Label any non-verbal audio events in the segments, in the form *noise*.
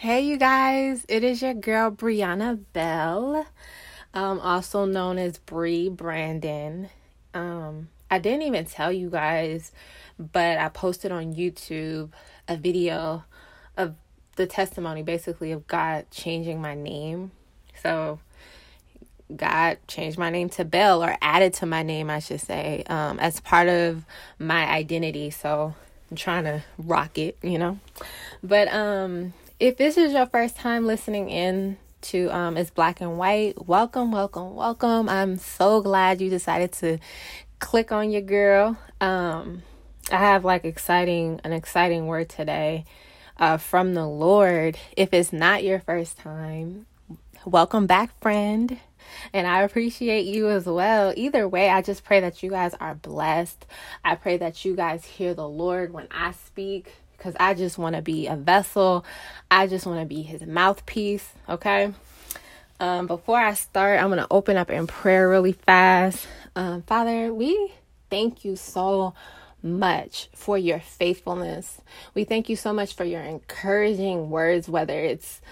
Hey, you guys, it is your girl Brianna Bell, um, also known as Bree Brandon. Um, I didn't even tell you guys, but I posted on YouTube a video of the testimony basically of God changing my name. So, God changed my name to Bell or added to my name, I should say, um, as part of my identity. So, I'm trying to rock it, you know. But um if this is your first time listening in to um it's black and white welcome welcome welcome. I'm so glad you decided to click on your girl. Um i have like exciting an exciting word today uh from the lord. If it's not your first time welcome back friend. And I appreciate you as well. Either way, I just pray that you guys are blessed. I pray that you guys hear the Lord when I speak because I just want to be a vessel. I just want to be his mouthpiece, okay? Um, before I start, I'm going to open up in prayer really fast. Um, Father, we thank you so much for your faithfulness. We thank you so much for your encouraging words, whether it's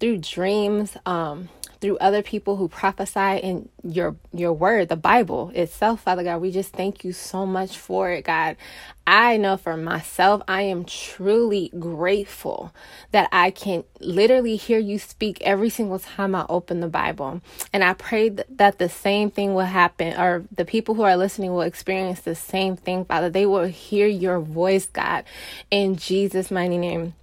through dreams, um, through other people who prophesy in your your word, the Bible itself, Father God. We just thank you so much for it, God. I know for myself, I am truly grateful that I can literally hear you speak every single time I open the Bible. And I pray that the same thing will happen, or the people who are listening will experience the same thing, Father. They will hear your voice, God, in Jesus' mighty name.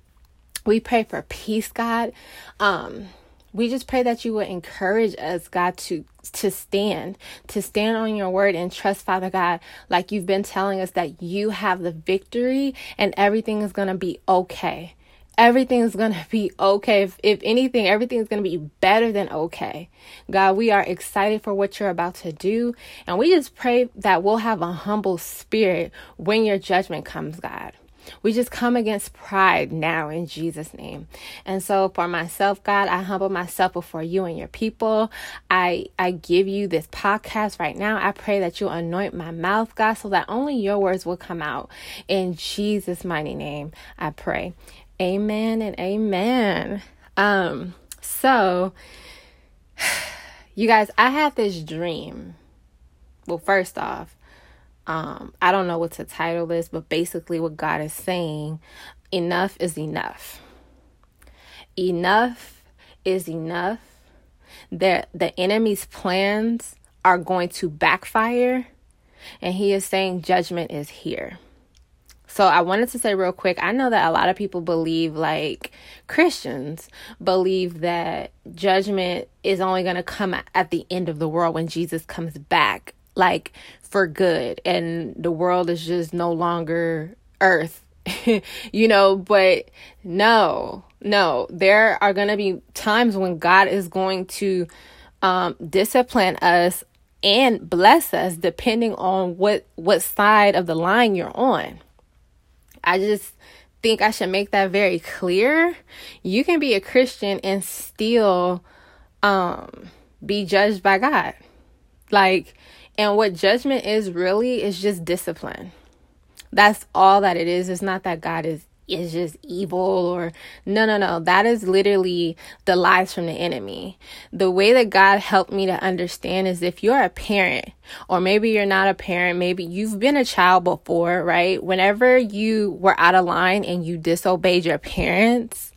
We pray for peace, God. Um, we just pray that you would encourage us god to to stand to stand on your word and trust father god like you've been telling us that you have the victory and everything is to be okay. Everything is to *laughs* be okay. If, if anything everything is to be better than okay. God we are excited for what you're about to do. And we just pray that we'll have a humble spirit when your judgment comes god we just come against pride now in Jesus' name. And so for myself, God, I humble myself before you and your people. I I give you this podcast right now. I pray that you anoint my mouth, God, so that only your words will come out. In Jesus' mighty name, I pray. Amen and amen. Um, so *sighs* you guys, I had this dream. Well, first off, um i don't know what to title this but basically what god is saying enough is enough. Enough is enough. That the enemy's plans are going to backfire and he is saying judgment is here. So I wanted to say real quick, I know that a lot of people believe like Christians believe that judgment is only going to come at the end of the world when Jesus comes back like for good. And the world is just no longer earth. *laughs* You know but no no. There are going to be times when god is going to um discipline us and bless us depending on what what side of the line you're on. I just think i should make that very clear. You can be a christian and still um be judged by god. Like and what judgment is really is just discipline. That's all that it is. It's not that God is is just evil or no no no that is literally the lies from the enemy the way that god helped me to understand is if you're a parent or maybe you're not a parent maybe you've been a child before right whenever you were out of line and you disobeyed your parents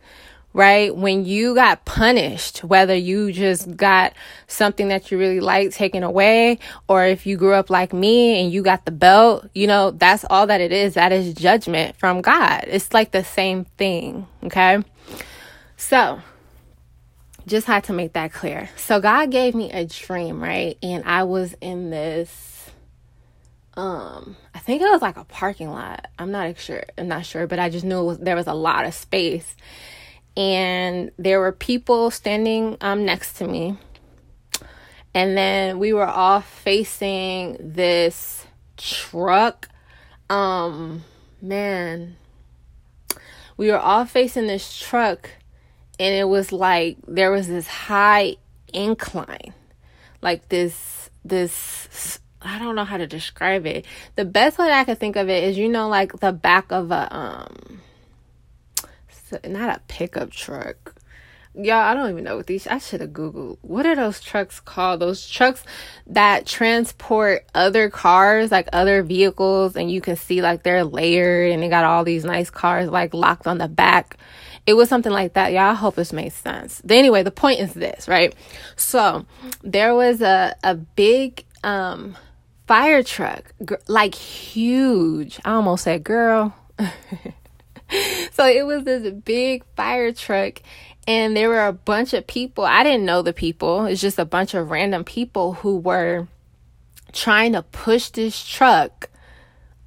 right? When you got punished, whether you just got something that you really liked taken away, or if you grew up like me and you got the belt, you know, that's all that it is. That is judgment from God. It's like the same thing, okay? So, just had to make that clear. So, God gave me a dream, right? And I was in this um i think it was like a parking lot i'm not sure i'm not sure but i just knew was, there was a lot of space and there were people standing um, next to me. And then we were all facing this truck. Um, man, we were all facing this truck, and it was like there was this high incline, like this, this. I don't know how to describe it. The best way I could think of it is, you know, like the back of a um not a pickup truck. y'all, I don't even know what these. I should have googled. What are those trucks called? Those trucks that transport other cars, like other vehicles, and you can see like they're layered and they got all these nice cars like locked on the back. It was something like that. Y'all, I hope this made sense. Anyway, the point is this, right? So there was a a big um fire truck, like huge. I almost said girl. *laughs* *laughs* so it was this big fire truck and there were a bunch of people. I didn't know the people. It's just a bunch of random people who were trying to push this truck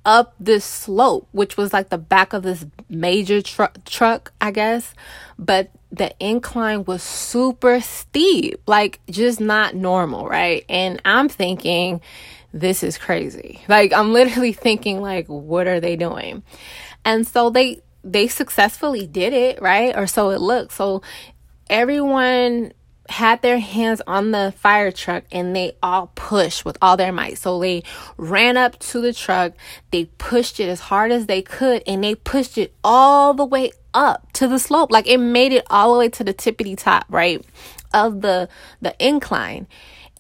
up this slope, which was like the back of this major tr- truck, I guess. But the incline was super steep, like just not normal, right? And I'm thinking, this is crazy. Like I'm literally thinking, like, what are they doing? And so they they successfully did it, right? Or so it looked. So everyone had their hands on the fire truck and they all pushed with all their might. So they ran up to the truck, they pushed it as hard as they could, and they pushed it all the way up to the slope. Like it made it all the way to the tippity top, right? Of the the incline.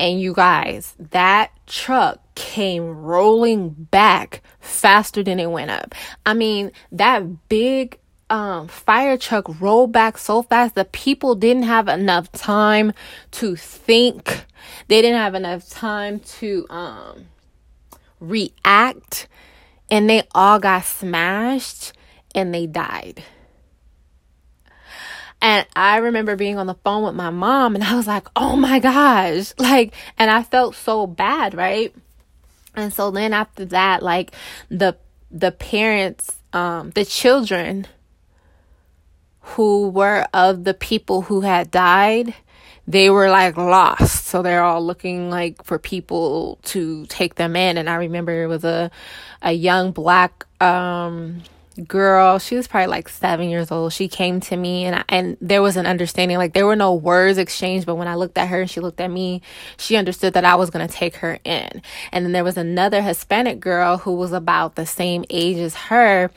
And you guys, that truck came rolling back faster than it went up. I mean, that big um, fire truck rolled back so fast that people didn't have enough time to think. They didn't have enough time to um, react. And they all got smashed and they died. And I remember being on the phone with my mom and I was like, oh my gosh. Like, and I felt so bad, right? And so then after that, like the the parents, um, the children who were of the people who had died, they were like lost. So they're all looking like for people to take them in. And I remember it was a a young black um girl she was probably like seven years old. She came to me and I, and there was an understanding like there were no words exchanged but when i looked at her and she looked at me she understood that i was going to take her in. And then there was another hispanic girl who was about the same age as her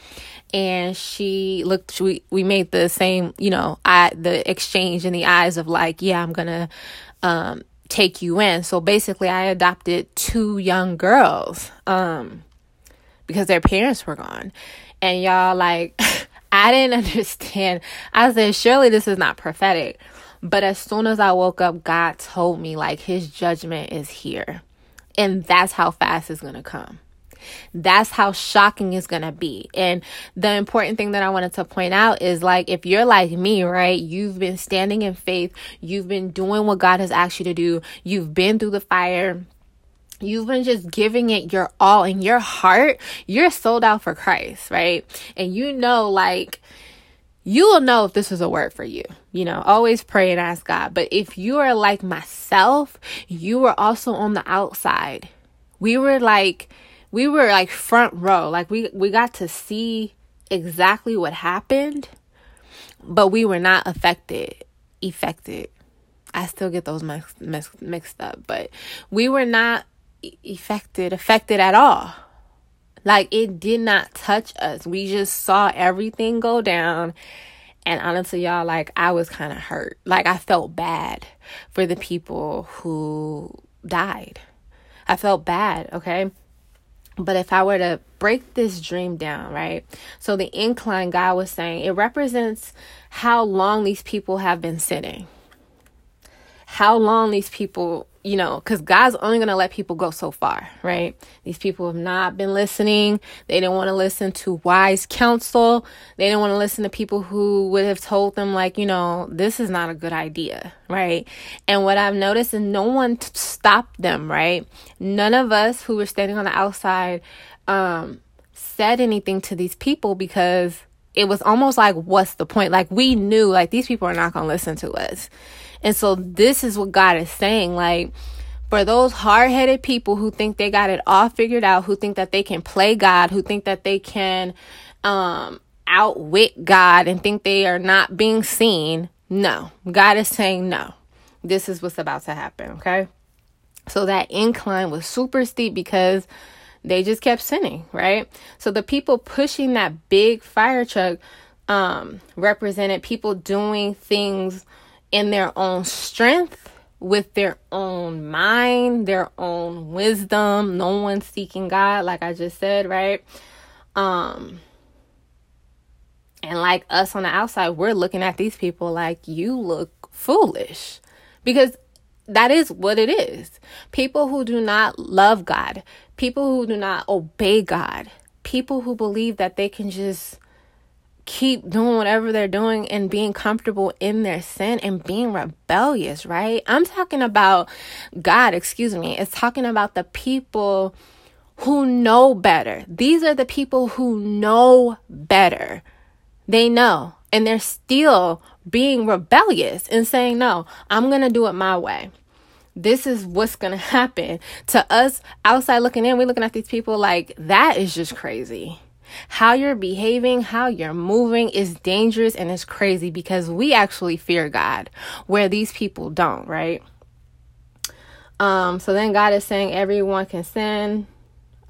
and she looked we we made the same you know i the exchange in the eyes of like yeah i'm gonna um take you in. So basically i adopted two young girls um because their parents were gone and y'all, like, *laughs* I didn't *laughs* understand. I said, surely this is not prophetic. But as soon as I woke up, God told me, like, his judgment is here. And that's how fast it's going to come. That's how shocking it's going to be. And the important thing that I wanted to point out is like, if you're like me, right, you've been standing in faith, you've been doing what God has asked you to do, you've been through the fire, you've been just giving it your all in your heart, you're sold out for Christ, right? And you know, like, you will know if this is a word for you. You know, always pray and ask God. But if you are like myself, you were also on the outside. We were like, we were like front row. Like we we got to see exactly what happened, but we were not affected, affected. I still get those mixed, up, but we were not affected affected at all. Like it did not touch us. We just saw everything go down. And honestly, y'all, like I was kind of hurt. Like I felt bad for the people who died. I felt bad, okay? But if I were to break this dream down, right? So the incline God was saying it represents how long these people have been sitting. How long these people you know, because God's only going to let people go so far, right? These people have not been listening. They didn't want to listen to wise counsel. They didn't want to listen to people who would have told them, like, you know, this is not a good idea, right? And what I've noticed is no one stopped them, right? None of us who were standing on the outside um, said anything to these people because it was almost like, what's the point? Like, we knew, like, these people are not going to listen to us. And so this is what God is saying. Like, for those hard headed people who think they got it all figured out, who think that they can play God, who think that they can um, outwit God and think they are not being seen, no. God is saying no. This is what's about to happen, okay? So that incline was super steep because they just kept sinning, right? So the people pushing that big fire truck um, represented people doing things in their own strength with their own mind, their own wisdom. No one seeking God, like I just said, right? Um, and like us on the outside, we're looking at these people like you look foolish because that is what it is. People who do not love God, people who do not obey God, people who believe that they can just keep doing whatever they're doing and being comfortable in their sin and being rebellious, right? I'm talking about God, excuse me. It's talking about the people who know better. These are the people who know better. They know and they're still being rebellious and saying, No, I'm going to do it my way. This is what's going *laughs* to happen. To us outside looking in, we're looking at these people like that is just crazy. How you're behaving, how you're moving is dangerous and it's crazy because we actually fear God where these people don't, right? Um, so then God is saying everyone can sin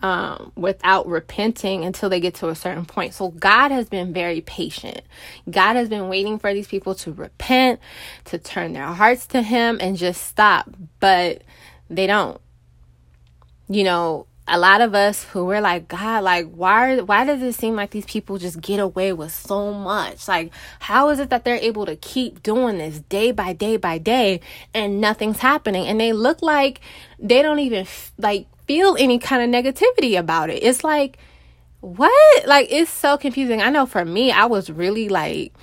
um, without repenting until they get to a certain point. So God has been very patient. God has been waiting for these people to repent, to turn their hearts to Him, and just stop. But they don't. You know, a lot of us who we're like god like why why does it seem like these people just get away with so much like how is it that they're able to keep doing this day by day by day and nothing's happening and they look like they don't even like feel any kind of negativity about it it's like what like it's so confusing i know for me i was really like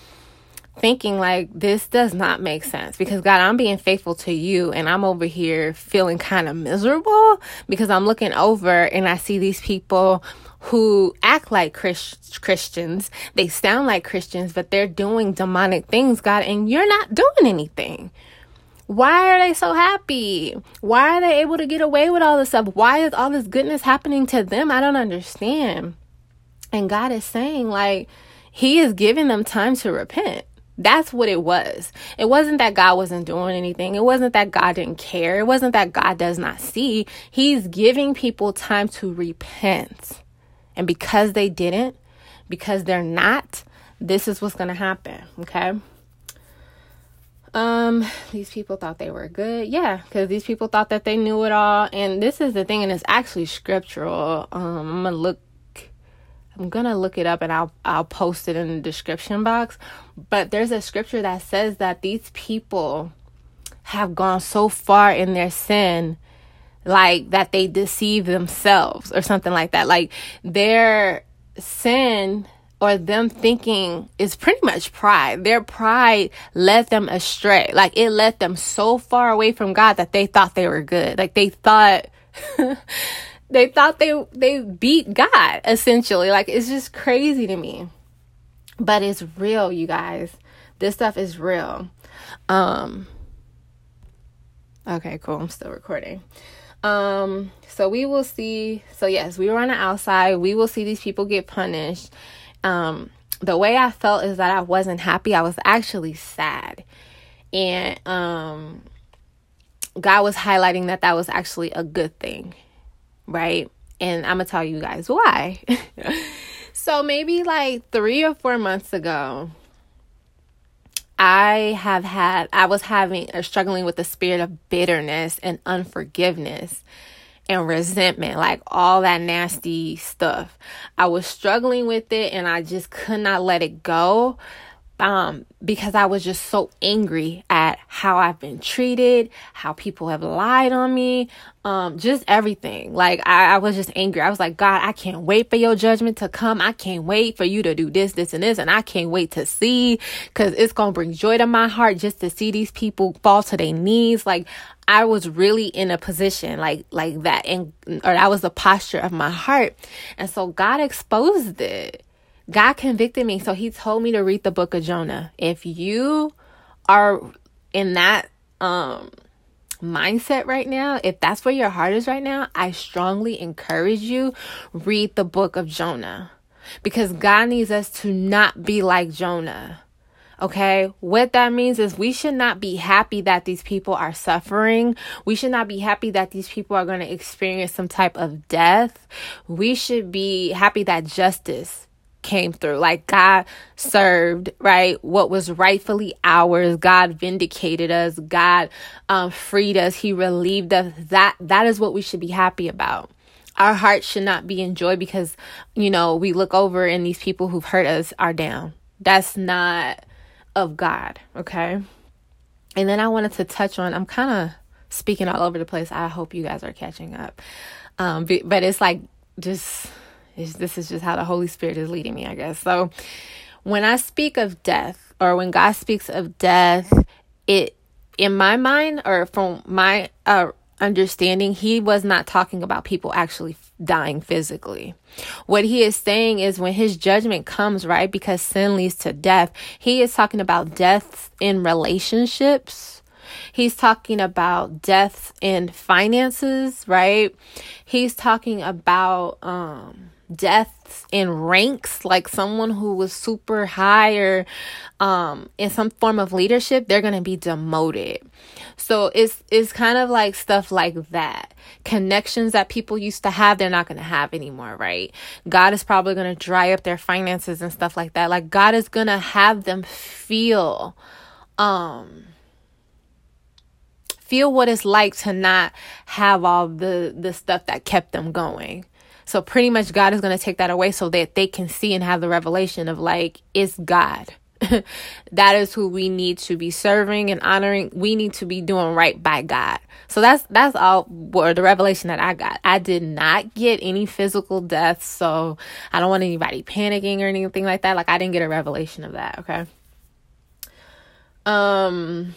thinking like this does not make sense because God, I'm being faithful to you and I'm over here feeling kind of miserable because I'm looking over and I see these people who act like Christ- Christians. They sound like Christians, but they're doing demonic things, God, and you're not doing anything. Why are they so happy? Why are they able to get away with all this stuff? Why is all this goodness happening to them? I don't understand. And God is saying, like, He is giving them time to repent. That's what it was. It wasn't that God wasn't doing anything. It wasn't that God didn't care. It wasn't that God does not see. He's giving people time to repent. And because they didn't, because they're not, this is what's going to happen, okay? Um, these people thought they were good. Yeah, because these people thought that they knew it all. And this is the thing, and it's actually scriptural. Um, I'm gonna look I'm gonna look it up and I'll I'll post it in the description box. But there's a scripture that says that these people have gone so far in their sin like that they deceive themselves or something like that. Like their sin or them thinking is pretty much pride. Their pride led them astray. Like it led them so far away from God that they thought they were good. Like they thought *laughs* they thought they they beat God essentially. Like it's just crazy to me. But it's real, you guys. This stuff is real. Um Okay, cool. I'm still recording. Um so we will see so yes, we were on the outside. We will see these people get punished. Um the way I felt is that I wasn't happy. I was actually sad. And um God was highlighting that that was actually a good thing right? And I'm gonna tell you guys why. *laughs* so maybe like three or four months ago, I have had, I was having or struggling with the spirit of bitterness and unforgiveness and resentment, like all that nasty stuff. I was struggling with it and I just could not let it go um, because I was just so angry at how I've been treated, how people have lied on me, um, just everything. Like I, I was just angry. I was like, God, I can't wait for your judgment to come. I can't wait for you to do this, this, and this, and I can't wait to see because it's gonna bring joy to my heart just to see these people fall to their knees. Like I was really in a position like like that, and or that was the posture of my heart, and so God exposed it God convicted me. So he told me to read the book of Jonah. If you are in that um mindset right now, if that's where your heart is right now, I strongly encourage you read the book of Jonah. Because God needs us to not be like Jonah. Okay, what that means is we should not be happy that these people are suffering. We should not be happy that these people are going to experience some type of death. We should be happy that justice came through. Like God served, right? What was rightfully ours. God vindicated us. God um, freed us. He relieved us. That that is what we should be happy about. Our hearts should not be in joy because, you know, we look over and these people who've hurt us are down. That's not of God, okay? And then I wanted to touch on, I'm kind of speaking all over the place. I hope you guys are catching up. Um, but it's like just this is just how the Holy Spirit is leading me, I guess. So when I speak of death or when God speaks of death, it in my mind or from my uh, understanding, he was not talking about people actually dying physically. What he is saying is when his judgment comes, right? Because sin leads to death, he is talking about deaths in relationships. He's talking about deaths in finances, right? He's talking about um deaths in ranks like someone who was super high or um in some form of leadership they're going to be demoted. So it's it's kind of like stuff like that. Connections that people used to have they're not going to have anymore right? God is probably going to dry up their finances and stuff like that. Like god is going to have them feel um feel what it's like to not have all the the stuff that kept them going so pretty much God is going to take that away so that they can see and have the revelation of like, it's God. *laughs* that is who we need to be serving and honoring. We need to be doing right by God. So that's that's all what the revelation that I got. I did not get any physical deaths, so I don't want anybody panicking or anything like that. Like I didn't get a revelation of that, okay? Um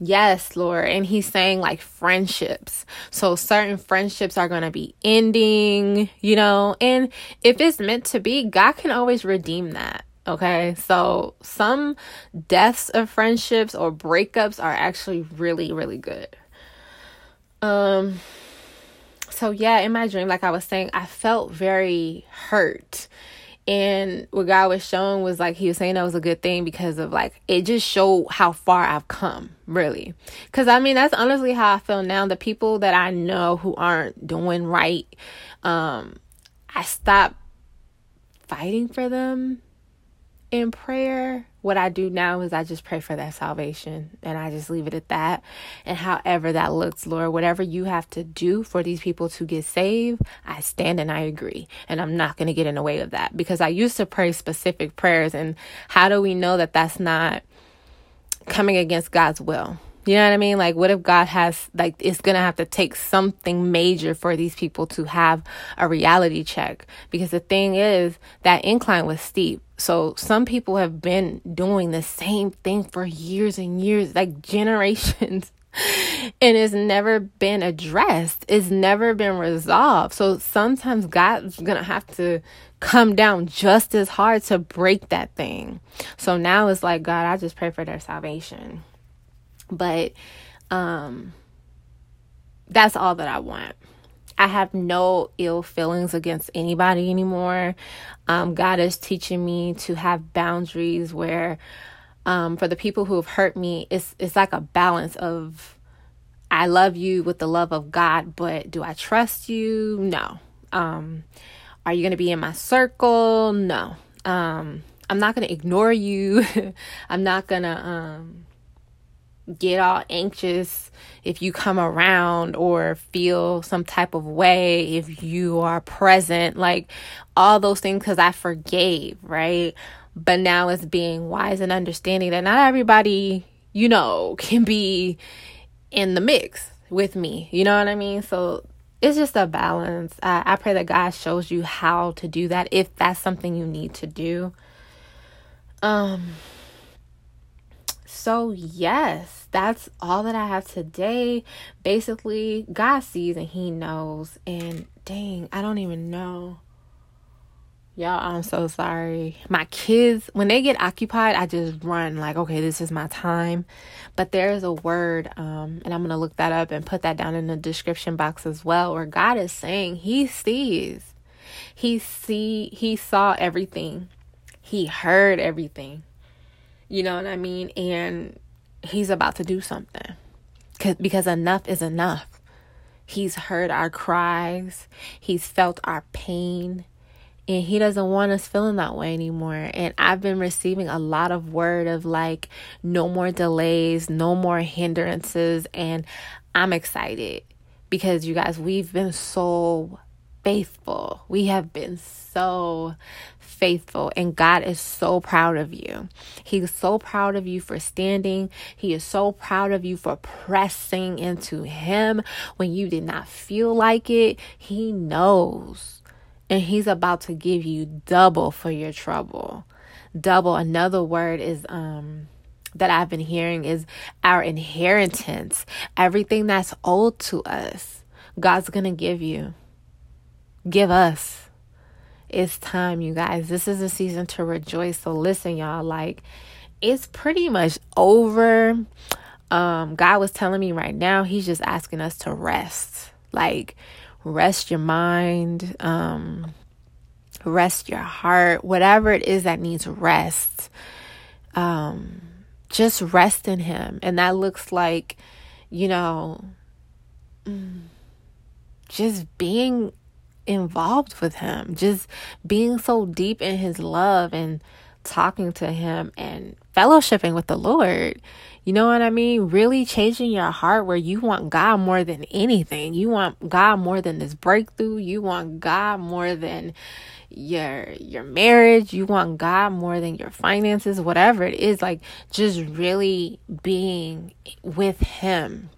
Yes, Lord. And he's saying like friendships. So certain friendships are going to be ending, you know, and if it's meant to be, God can always redeem that. Okay. So some deaths of friendships or breakups are actually really, really good. Um, so yeah, in my dream, like I was saying, I felt very hurt and what God was showing was like he was saying that was a good thing because of like it just showed how far I've come, really. Cause I mean that's honestly how I feel now. The people that I know who aren't doing right, um, I stopped fighting for them in prayer, what I do now is I just pray for that salvation and I just leave it at that. And however that looks, Lord, whatever you have to do for these people to get saved, I stand and I agree. And I'm not going to get in the way of that because I used to pray specific prayers. And how do we know that that's not coming against God's will? You know what I mean? Like, what if God has, like, it's going to have to take something major for these people to have a reality check? Because the thing is, that incline was steep. So some people have been doing the same thing for years and years, like *laughs* generations. and it's never been addressed. It's never been resolved. So sometimes God's going to have to come down just as hard to break that thing. So now it's like, God, I just pray for their salvation. But um that's all that I want. I have no ill feelings against anybody anymore. Um, God is teaching me to have boundaries where, um, for the people who have hurt me, it's it's like a balance of, I love you with the love of God, but do I trust you? No. Um, are you going to be in my circle? No. Um, I'm not going to ignore you. *laughs* I'm not going to um, get all anxious if you come around or feel some type of way if you are present like all those things because i forgave right? But now it's being wise and understanding that not everybody you know *laughs* can be in the mix with me you know what i mean? So it's just a balance. I, I pray that god shows you how to do that if that's something you need to do. Um so, yes, that's all that I have today. Basically, God sees and He knows. And dang, I don't even know. Y'all, I'm so sorry. My kids, when they get occupied, I just run like, okay, this is my time. But there is a word, um, and I'm gonna look that up and put that down in the description box as well, where God is saying He sees. He see He saw everything. He heard everything. You know what I mean? And he's about to do something. Cause, because enough is enough. He's heard our cries, he's felt our pain, and he doesn't want us feeling that way anymore and i've been receiving a lot of word of like no more delays no more hindrances and i'm excited because you guys we've been so faithful we have been so faithful and God is so proud of you. He's so proud of you for standing. He is so proud of you for pressing into him when you did not feel like it. He knows. And he's about to give you double for your trouble. Double another word is um that I've been hearing is our inheritance. Everything that's owed to us, God's going to give you. Give us it's time, you guys. This is a season to rejoice. So listen, y'all, like it's pretty much over. Um, God was telling me right now, He's just asking us to rest. Like, rest your mind, um, rest your heart, whatever it is that needs rest. Um, just rest in Him. And that looks like, you know, mm, just being involved with him, just being so deep in his love and talking to him and fellowshipping with the Lord. You know what I mean? Really changing your heart where you want God more than anything. You want God more than this breakthrough. You want God more than your your marriage. You want God more than your finances, whatever it is. Like just really being with him.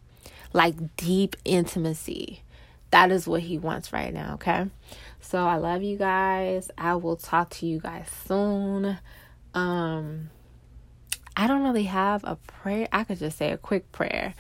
Like deep intimacy that is what he wants right now, okay? So I love you guys. I will talk to you guys soon. Um I don't really have a prayer. I could just say a quick prayer.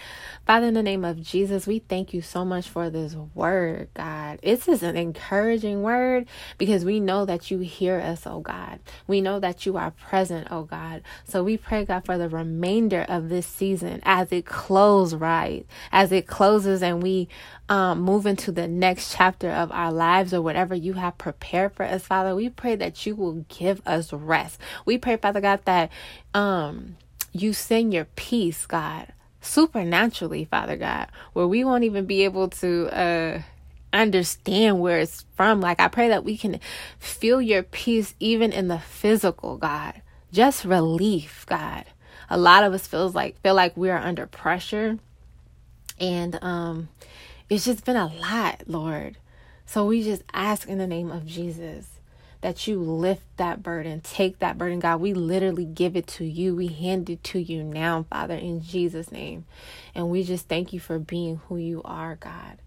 Father, in the name of Jesus, we thank you so much for this word, God. This is an encouraging word because we know that you hear us, oh God. We know that you are present, oh God. So we pray, God, for the remainder of this season as it closes, right? As it closes and we um, move into the next chapter of our lives or whatever you have prepared for us, Father, we pray that you will give us rest. We pray, Father God, that um, you send your peace, God, supernaturally, Father God, where we won't even be able to uh, understand where it's from. Like, I pray that we can feel your peace even in the physical, God. Just relief, God. A lot of us feels like feel like we are under pressure and um it's just been a lot, Lord. So we just ask in the name of Jesus that you lift that burden, take that burden, God. We literally give it to you. We hand it to you now, Father, in Jesus' name. And we just thank you for being who you are, God.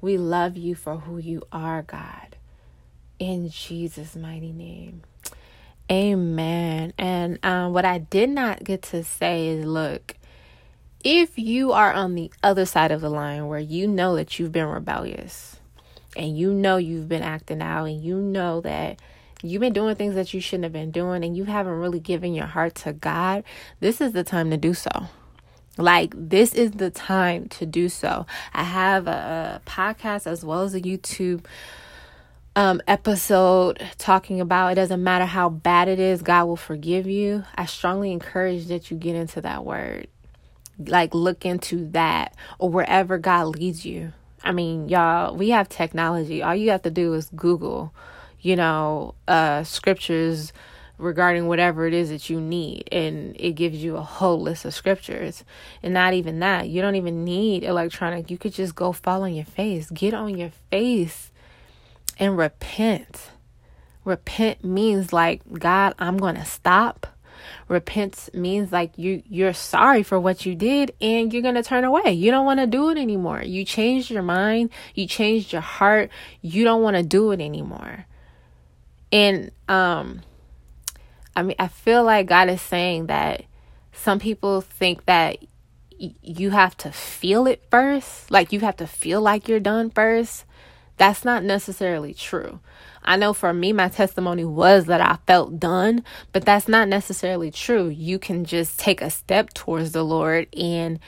We love you for who you are, God. In Jesus' mighty name. Amen. And um, what I did not get to say is look, if you are on the other side of the line where you know that you've been rebellious and you know you've been acting out and you know that you've been doing things that you shouldn't have been doing and you haven't really given your heart to God, this is the time to do so. Like, this is the time to do so. I have a, a podcast as well as a YouTube um, episode talking about it doesn't matter how bad it is, God will forgive you. I strongly encourage that you get into that word like look into that or wherever God leads you. I mean, y'all, we have technology. All you have to do is Google, you know, uh scriptures regarding whatever it is that you need and it gives you a whole list of scriptures. And not even that. You don't even need electronic. You could just go fall on your face. Get on your face and repent. Repent means like, God, I'm to stop repent means like you you're sorry for what you did and you're going to turn away. You don't want to do it anymore. You changed your mind, you changed your heart. You don't want to do it anymore. And um I mean I feel like God is saying that some people think that you have to feel it first, like you have to feel like you're done first. That's not necessarily true. I know for me, my testimony was that I felt done, but that's not necessarily true. You can just take a step towards the Lord and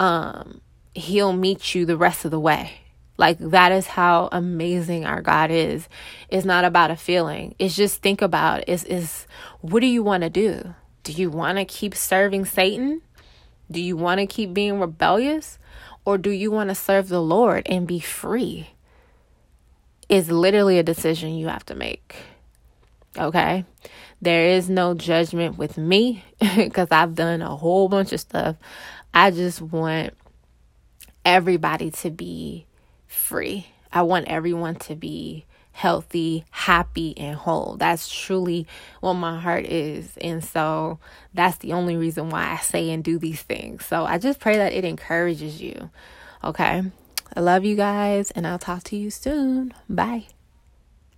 um, He'll meet you the rest of the way. Like that is how amazing our God is. It's not about a feeling. It's just think about it. Is is what do you want to do? Do you want to keep serving Satan? Do you want to keep being rebellious? Or do you want to serve the Lord and be free? Is literally a decision you have to make. Okay. There is no judgment with me *laughs* because I've done a whole bunch of stuff. I just want everybody to be free. I want everyone to be healthy, happy, and whole. That's truly what my heart is. And so that's the only reason why I say and do these things. So I just pray that it encourages you. Okay. I love you guys, and I'll talk to you soon. Bye.